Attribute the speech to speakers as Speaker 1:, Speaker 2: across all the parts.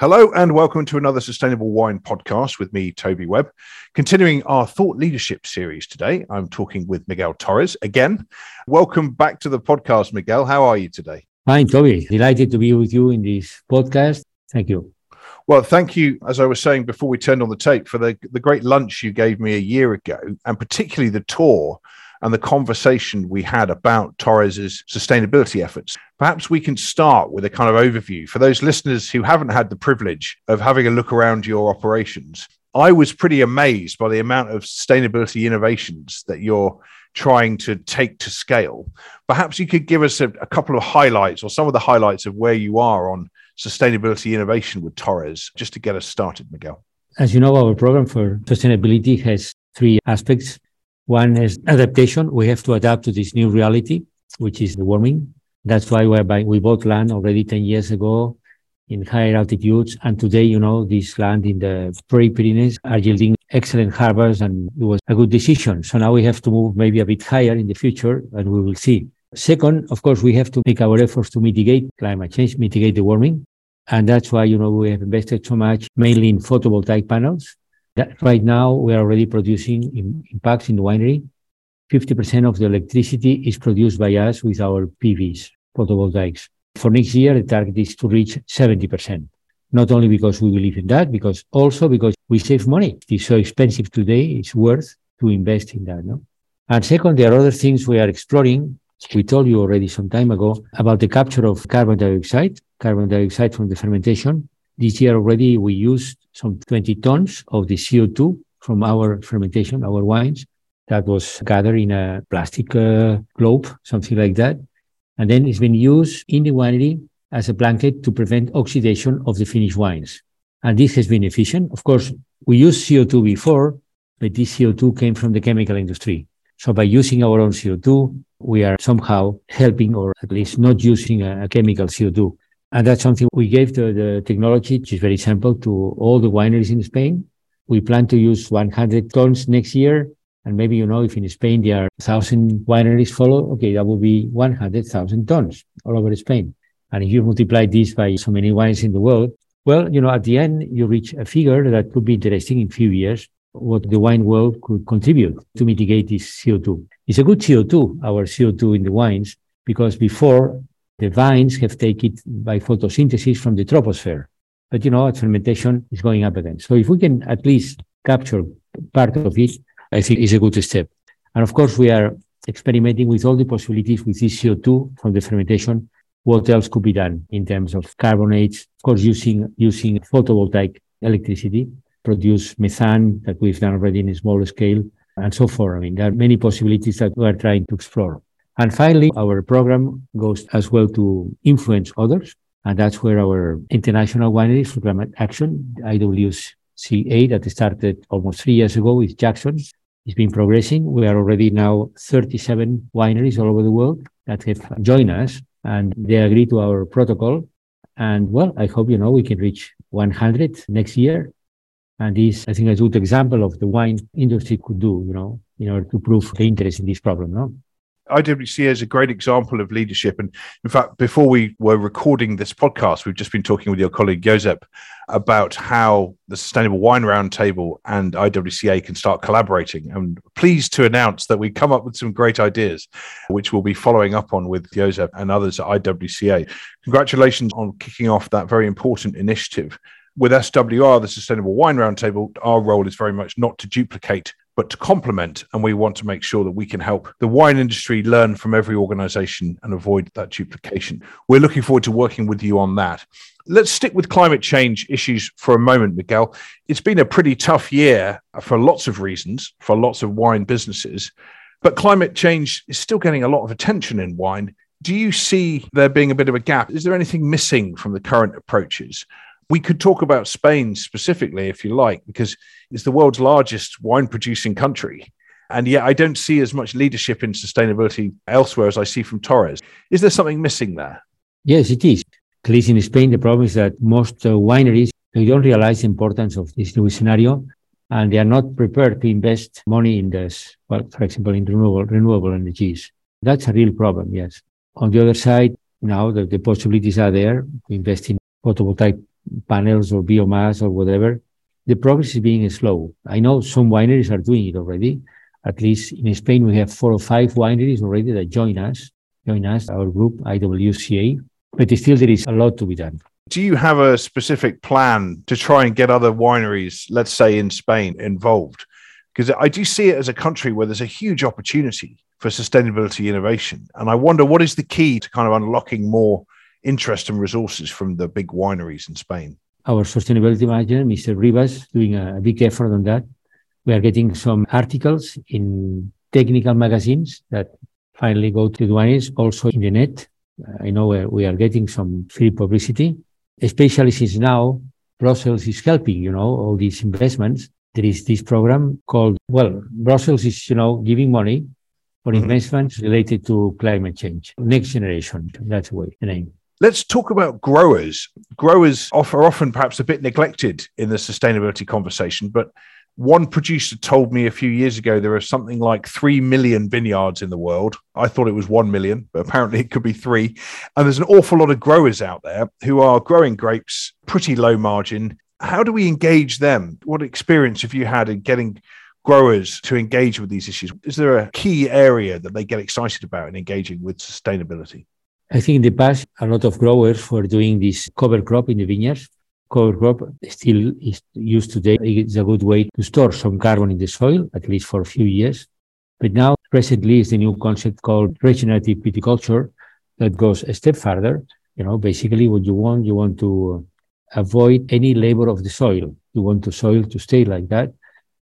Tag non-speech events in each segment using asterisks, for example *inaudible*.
Speaker 1: Hello and welcome to another Sustainable Wine podcast with me, Toby Webb. Continuing our thought leadership series today, I'm talking with Miguel Torres again. Welcome back to the podcast, Miguel. How are you today?
Speaker 2: Fine, Toby. Delighted to be with you in this podcast. Thank you.
Speaker 1: Well, thank you, as I was saying before we turned on the tape, for the, the great lunch you gave me a year ago, and particularly the tour and the conversation we had about Torres's sustainability efforts. Perhaps we can start with a kind of overview for those listeners who haven't had the privilege of having a look around your operations. I was pretty amazed by the amount of sustainability innovations that you're trying to take to scale. Perhaps you could give us a, a couple of highlights or some of the highlights of where you are on sustainability innovation with Torres, just to get us started, Miguel.
Speaker 2: As you know, our program for sustainability has three aspects. One is adaptation. We have to adapt to this new reality, which is the warming. That's why we bought land already 10 years ago in higher altitudes. And today, you know, this land in the Pre-Pyrenees are yielding excellent harvests and it was a good decision. So now we have to move maybe a bit higher in the future and we will see. Second, of course, we have to make our efforts to mitigate climate change, mitigate the warming. And that's why, you know, we have invested so much mainly in photovoltaic panels that right now we are already producing in, in Pacs in the winery. 50% of the electricity is produced by us with our PVs, photovoltaics. For next year, the target is to reach 70%. Not only because we believe in that, because also because we save money. It's so expensive today. It's worth to invest in that. No? And second, there are other things we are exploring. We told you already some time ago about the capture of carbon dioxide, carbon dioxide from the fermentation. This year already we used some 20 tons of the CO2 from our fermentation, our wines, that was gathered in a plastic uh, globe, something like that. And then it's been used in the winery as a blanket to prevent oxidation of the finished wines. And this has been efficient. Of course, we used CO2 before, but this CO2 came from the chemical industry. So by using our own CO2, we are somehow helping or at least not using a, a chemical CO2. And that's something we gave the, the technology, which is very simple, to all the wineries in Spain. We plan to use 100 tons next year. And maybe, you know, if in Spain there are 1,000 wineries follow, okay, that will be 100,000 tons all over Spain. And if you multiply this by so many wines in the world, well, you know, at the end, you reach a figure that could be interesting in few years, what the wine world could contribute to mitigate this CO2. It's a good CO2, our CO2 in the wines, because before the vines have taken it by photosynthesis from the troposphere. But you know, at fermentation is going up again. So if we can at least capture part of it, I think is a good step. And of course, we are experimenting with all the possibilities with this CO2 from the fermentation. What else could be done in terms of carbonates? Of course, using, using photovoltaic electricity, produce methane that we've done already in a small scale and so forth. I mean, there are many possibilities that we are trying to explore. And finally, our program goes as well to influence others. And that's where our international wineries for climate action, IWCA, that started almost three years ago with Jackson, has been progressing. We are already now 37 wineries all over the world that have joined us and they agree to our protocol. And well, I hope, you know, we can reach 100 next year. And this, I think, is a good example of the wine industry could do, you know, in order to prove the interest in this problem, no?
Speaker 1: IWCA is a great example of leadership. And in fact, before we were recording this podcast, we've just been talking with your colleague Josep about how the Sustainable Wine Roundtable and IWCA can start collaborating. I'm pleased to announce that we come up with some great ideas, which we'll be following up on with Josep and others at IWCA. Congratulations on kicking off that very important initiative with SWR, the Sustainable Wine Roundtable, our role is very much not to duplicate but to complement. And we want to make sure that we can help the wine industry learn from every organization and avoid that duplication. We're looking forward to working with you on that. Let's stick with climate change issues for a moment, Miguel. It's been a pretty tough year for lots of reasons, for lots of wine businesses, but climate change is still getting a lot of attention in wine. Do you see there being a bit of a gap? Is there anything missing from the current approaches? We could talk about Spain specifically, if you like, because it's the world's largest wine producing country. And yet, I don't see as much leadership in sustainability elsewhere as I see from Torres. Is there something missing there?
Speaker 2: Yes, it is. At least in Spain, the problem is that most uh, wineries they don't realize the importance of this new scenario, and they are not prepared to invest money in this. Well, for example, in renewable renewable energies. That's a real problem. Yes. On the other side, now the, the possibilities are there to invest in photovoltaic panels or biomass or whatever, the progress is being slow. I know some wineries are doing it already. At least in Spain, we have four or five wineries already that join us, join us, our group, IWCA. But still, there is a lot to be done.
Speaker 1: Do you have a specific plan to try and get other wineries, let's say in Spain, involved? Because I do see it as a country where there's a huge opportunity for sustainability innovation. And I wonder what is the key to kind of unlocking more interest and resources from the big wineries in Spain?
Speaker 2: Our sustainability manager, Mr. Rivas, doing a big effort on that. We are getting some articles in technical magazines that finally go to the wineries, also in the net. I know we are getting some free publicity, especially since now Brussels is helping, you know, all these investments. There is this program called, well, Brussels is, you know, giving money for mm-hmm. investments related to climate change. Next generation, that's the way, the name.
Speaker 1: Let's talk about growers. Growers are often perhaps a bit neglected in the sustainability conversation, but one producer told me a few years ago there are something like 3 million vineyards in the world. I thought it was 1 million, but apparently it could be three. And there's an awful lot of growers out there who are growing grapes pretty low margin. How do we engage them? What experience have you had in getting growers to engage with these issues? Is there a key area that they get excited about in engaging with sustainability?
Speaker 2: I think in the past, a lot of growers were doing this cover crop in the vineyards. Cover crop still is used today. It's a good way to store some carbon in the soil, at least for a few years. But now, recently, is the new concept called regenerative viticulture that goes a step further. You know, basically, what you want, you want to avoid any labor of the soil. You want the soil to stay like that,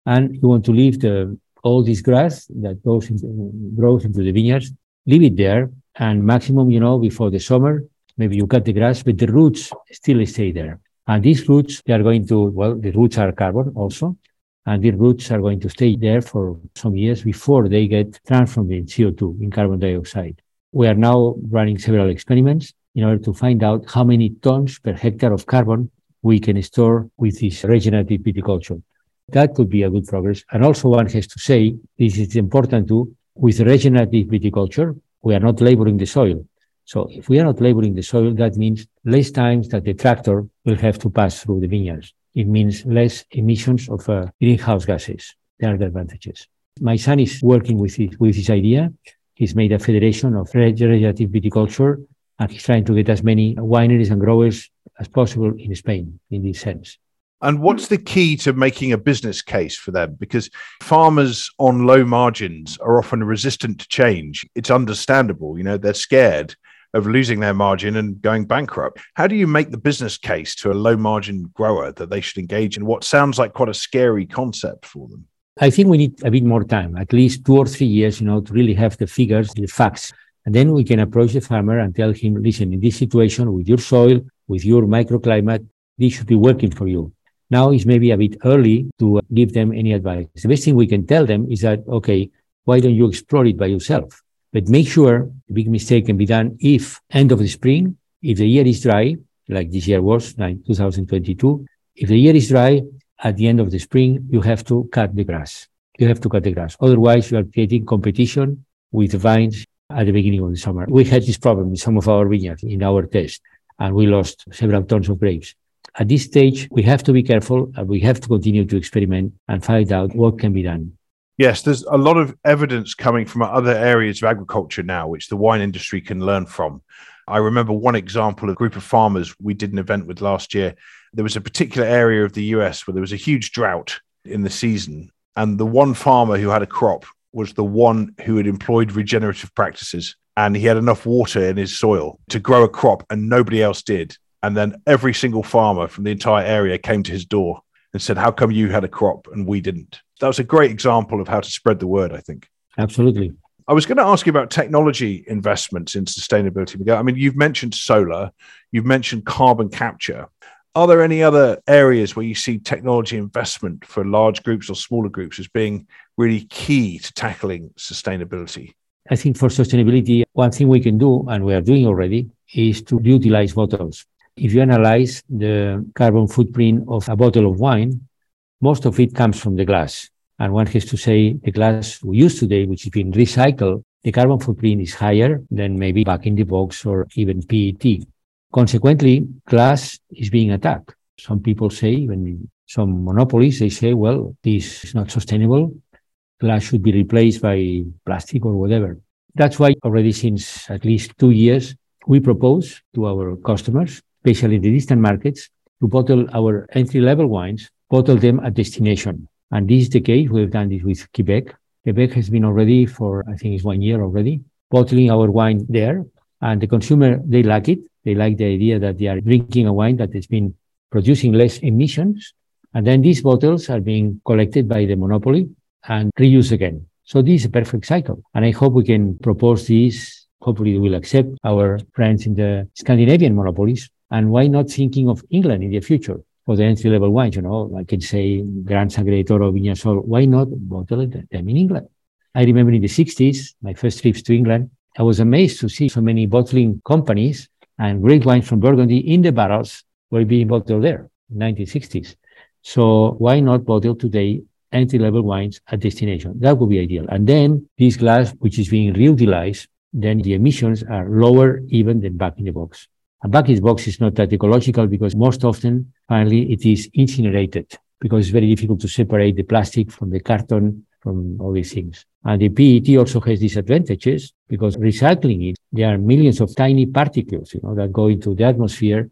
Speaker 2: and you want to leave the all this grass that goes into, grows into the vineyards, leave it there and maximum, you know, before the summer, maybe you cut the grass, but the roots still stay there. And these roots, they are going to, well, the roots are carbon also. And the roots are going to stay there for some years before they get transformed in CO2, in carbon dioxide. We are now running several experiments in order to find out how many tons per hectare of carbon we can store with this regenerative viticulture. That could be a good progress. And also one has to say, this is important too, with regenerative viticulture, we are not laboring the soil. So if we are not laboring the soil, that means less times that the tractor will have to pass through the vineyards. It means less emissions of uh, greenhouse gases. There are the advantages. My son is working with this, with this idea. He's made a federation of regenerative viticulture and he's trying to get as many wineries and growers as possible in Spain in this sense.
Speaker 1: And what's hmm. the key to making a business case for them? Because farmers on low margins are often resistant to change. It's understandable, you know, they're scared of losing their margin and going bankrupt. How do you make the business case to a low margin grower that they should engage in what sounds like quite a scary concept for them?
Speaker 2: I think we need a bit more time, at least two or three years, you know, to really have the figures, the facts. And then we can approach the farmer and tell him, listen, in this situation with your soil, with your microclimate, this should be working for you. Now it's maybe a bit early to uh, give them any advice. The best thing we can tell them is that, okay, why don't you explore it by yourself? But make sure the big mistake can be done if end of the spring, if the year is dry, like this year was, like 2022, if the year is dry, at the end of the spring, you have to cut the grass. You have to cut the grass. Otherwise, you are creating competition with the vines at the beginning of the summer. We had this problem in some of our vineyards in our test, and we lost several tons of grapes at this stage, we have to be careful and we have to continue to experiment and find out what can be done.
Speaker 1: Yes, there's a lot of evidence coming from other areas of agriculture now, which the wine industry can learn from. I remember one example, of a group of farmers we did an event with last year. There was a particular area of the US where there was a huge drought in the season. And the one farmer who had a crop was the one who had employed regenerative practices. And he had enough water in his soil to grow a crop, and nobody else did. And then every single farmer from the entire area came to his door and said, How come you had a crop and we didn't? That was a great example of how to spread the word, I think.
Speaker 2: Absolutely.
Speaker 1: I was going to ask you about technology investments in sustainability. I mean, you've mentioned solar, you've mentioned carbon capture. Are there any other areas where you see technology investment for large groups or smaller groups as being really key to tackling sustainability?
Speaker 2: I think for sustainability, one thing we can do, and we are doing already, is to utilize bottles. If you analyze the carbon footprint of a bottle of wine, most of it comes from the glass. And one has to say the glass we use today, which has been recycled, the carbon footprint is higher than maybe bag in the box or even PET. Consequently, glass is being attacked. Some people say, when some monopolies, they say, well, this is not sustainable. Glass should be replaced by plastic or whatever. That's why already since at least two years, we propose to our customers, especially in the distant markets, to bottle our entry level wines, bottle them at destination. And this is the case. We've done this with Quebec. Quebec has been already for, I think it's one year already, bottling our wine there. And the consumer, they like it. They like the idea that they are drinking a wine that has been producing less emissions. And then these bottles are being collected by the monopoly and reused again. So this is a perfect cycle. And I hope we can propose this hopefully they will accept our friends in the Scandinavian monopolies. And why not thinking of England in the future for the entry level wines? You know, I can say Gran Sangre de Toro or Viñasol. Why not bottle them in England? I remember in the 60s, my first trips to England, I was amazed to see so many bottling companies and great wines from Burgundy in the barrels were being bottled there in 1960s. So why not bottle today entry level wines at destination? That would be ideal. And then this glass, which is being reutilized, then the emissions are lower even than bag in the box. A back box is not that ecological because most often, finally, it is incinerated because it's very difficult to separate the plastic from the carton, from all these things. And the PET also has disadvantages because recycling it, there are millions of tiny particles, you know, that go into the atmosphere.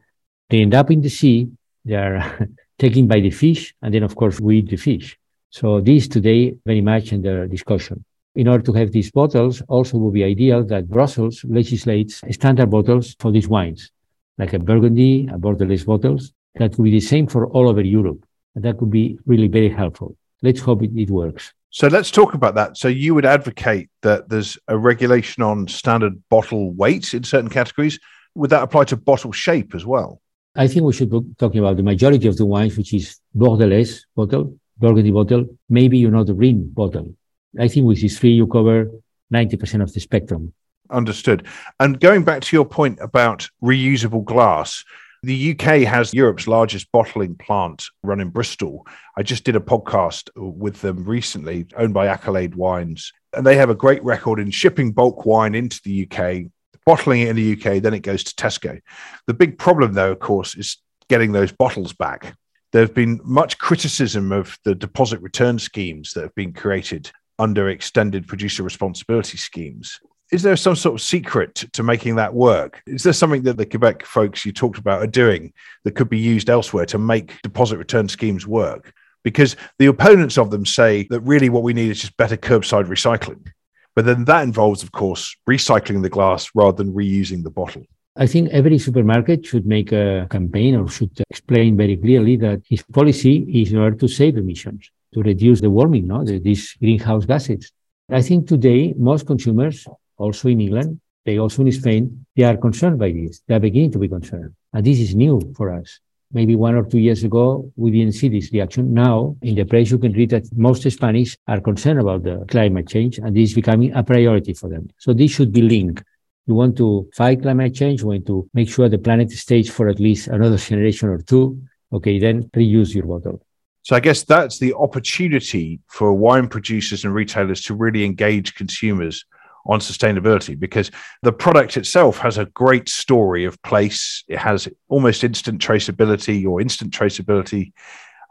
Speaker 2: They end up in the sea. They are *laughs* taken by the fish. And then, of course, we eat the fish. So this today very much under discussion in order to have these bottles, also would be ideal that Brussels legislates standard bottles for these wines, like a Burgundy, a Bordelaise bottles. That would be the same for all over Europe. And that could be really very helpful. Let's hope it, it works.
Speaker 1: So let's talk about that. So you would advocate that there's a regulation on standard bottle weight in certain categories. Would that apply to bottle shape as well?
Speaker 2: I think we should be talking about the majority of the wines, which is Bordelaise bottle, Burgundy bottle, maybe you know the Rhin bottle. I think with these three, you cover 90% of the spectrum.
Speaker 1: Understood. And going back to your point about reusable glass, the UK has Europe's largest bottling plant run in Bristol. I just did a podcast with them recently, owned by Accolade Wines. And they have a great record in shipping bulk wine into the UK, bottling it in the UK, then it goes to Tesco. The big problem, though, of course, is getting those bottles back. There have been much criticism of the deposit return schemes that have been created under extended producer responsibility schemes. Is there some sort of secret to making that work? Is there something that the Quebec folks you talked about are doing that could be used elsewhere to make deposit return schemes work? Because the opponents of them say that really what we need is just better curbside recycling. But then that involves, of course, recycling the glass rather than reusing the bottle.
Speaker 2: I think every supermarket should make a campaign or should explain very clearly that his policy is in order to save emissions to reduce the warming, no, the, these greenhouse gases. I think today most consumers, also in England, they also in Spain, they are concerned by this. They are beginning to be concerned, and this is new for us. Maybe one or two years ago, we didn't see this reaction. Now, in the press, you can read that most Spanish are concerned about the climate change, and this is becoming a priority for them. So this should be linked. You want to fight climate change, you want to make sure the planet stays for at least another generation or two. Okay, then reuse your bottle.
Speaker 1: So I guess that's the opportunity for wine producers and retailers to really engage consumers on sustainability because the product itself has a great story of place. It has almost instant traceability or instant traceability.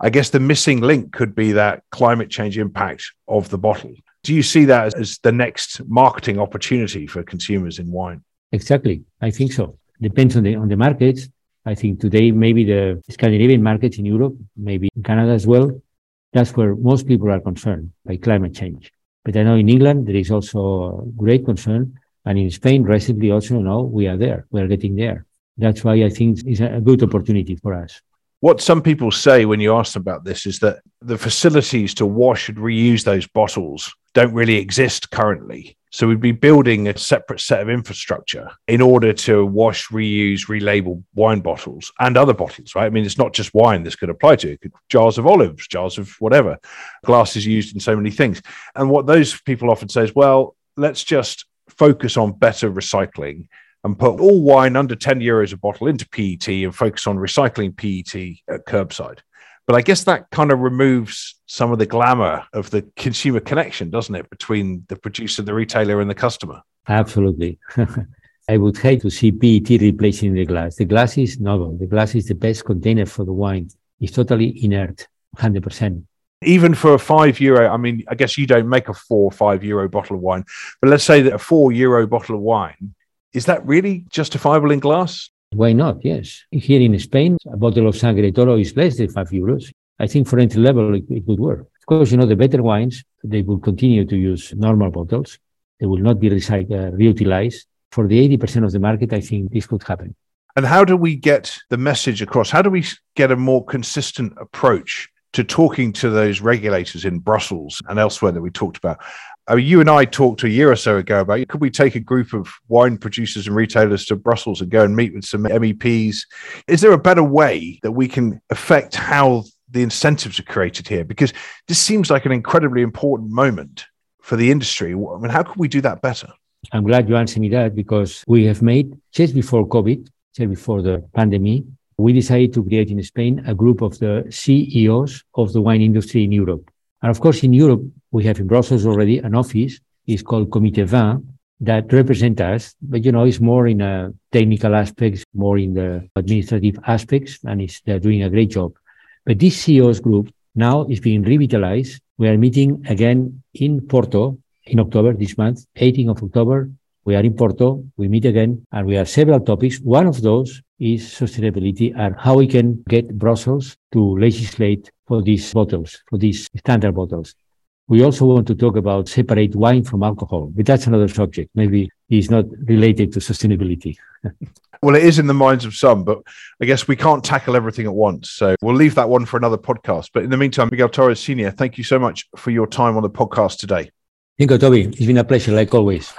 Speaker 1: I guess the missing link could be that climate change impact of the bottle. Do you see that as, the next marketing opportunity for consumers in wine?
Speaker 2: Exactly. I think so. Depends on the on the markets. I think today, maybe the Scandinavian markets in Europe, maybe in Canada as well, that's where most people are concerned by climate change. But I know in England, there is also great concern. And in Spain, recently also, know, we are there. We are getting there. That's why I think it's a good opportunity for us.
Speaker 1: What some people say when you ask them about this is that the facilities to wash and reuse those bottles don't really exist currently. So we'd be building a separate set of infrastructure in order to wash, reuse, relabel wine bottles and other bottles, right? I mean, it's not just wine this could apply to. Could, jars of olives, jars of whatever. glasses used in so many things. And what those people often say is, well, let's just focus on better recycling and put all wine under 10 euros a bottle into PET and focus on recycling PET at curbside. But I guess that kind of removes some of the glamour of the consumer connection, doesn't it, between the producer, the retailer, and the customer?
Speaker 2: Absolutely. *laughs* I would hate to see PET replacing the glass. The glass is novel. The glass is the best container for the wine. It's totally inert, 100%.
Speaker 1: Even for a five euro, I mean, I guess you don't make a four or five euro bottle of wine, but let's say that a four euro bottle of wine, is that really justifiable in glass?
Speaker 2: Why not? Yes. Here in Spain, a bottle of Sangre Toro is less than five euros. I think for entry level, it, it would work. Of course, you know, the better wines, they will continue to use normal bottles. They will not be recycled, uh, reutilized. For the 80% of the market, I think this could happen.
Speaker 1: And how do we get the message across? How do we get a more consistent approach to talking to those regulators in Brussels and elsewhere that we talked about? Uh, you and I talked a year or so ago about could we take a group of wine producers and retailers to Brussels and go and meet with some MEPs? Is there a better way that we can affect how the incentives are created here? Because this seems like an incredibly important moment for the industry. I mean, how can we do that better?
Speaker 2: I'm glad you answered me that because we have made just before COVID, just before the pandemic, we decided to create in Spain a group of the CEOs of the wine industry in Europe. And of course, in Europe, we have in Brussels already an office. It's called Comité Vin that represent us, but you know, it's more in a technical aspects, more in the administrative aspects, and it's, they're doing a great job. But this CEOs group now is being revitalized. We are meeting again in Porto in October this month, 18th of October. We are in Porto. We meet again and we have several topics. One of those is sustainability and how we can get Brussels to legislate for these bottles, for these standard bottles. We also want to talk about separate wine from alcohol, but that's another subject. Maybe it's not related to sustainability. *laughs*
Speaker 1: well, it is in the minds of some, but I guess we can't tackle everything at once. So we'll leave that one for another podcast. But in the meantime, Miguel Torres Senior, thank you so much for your time on the podcast today.
Speaker 2: Thank you, Toby. It's been a pleasure, like always.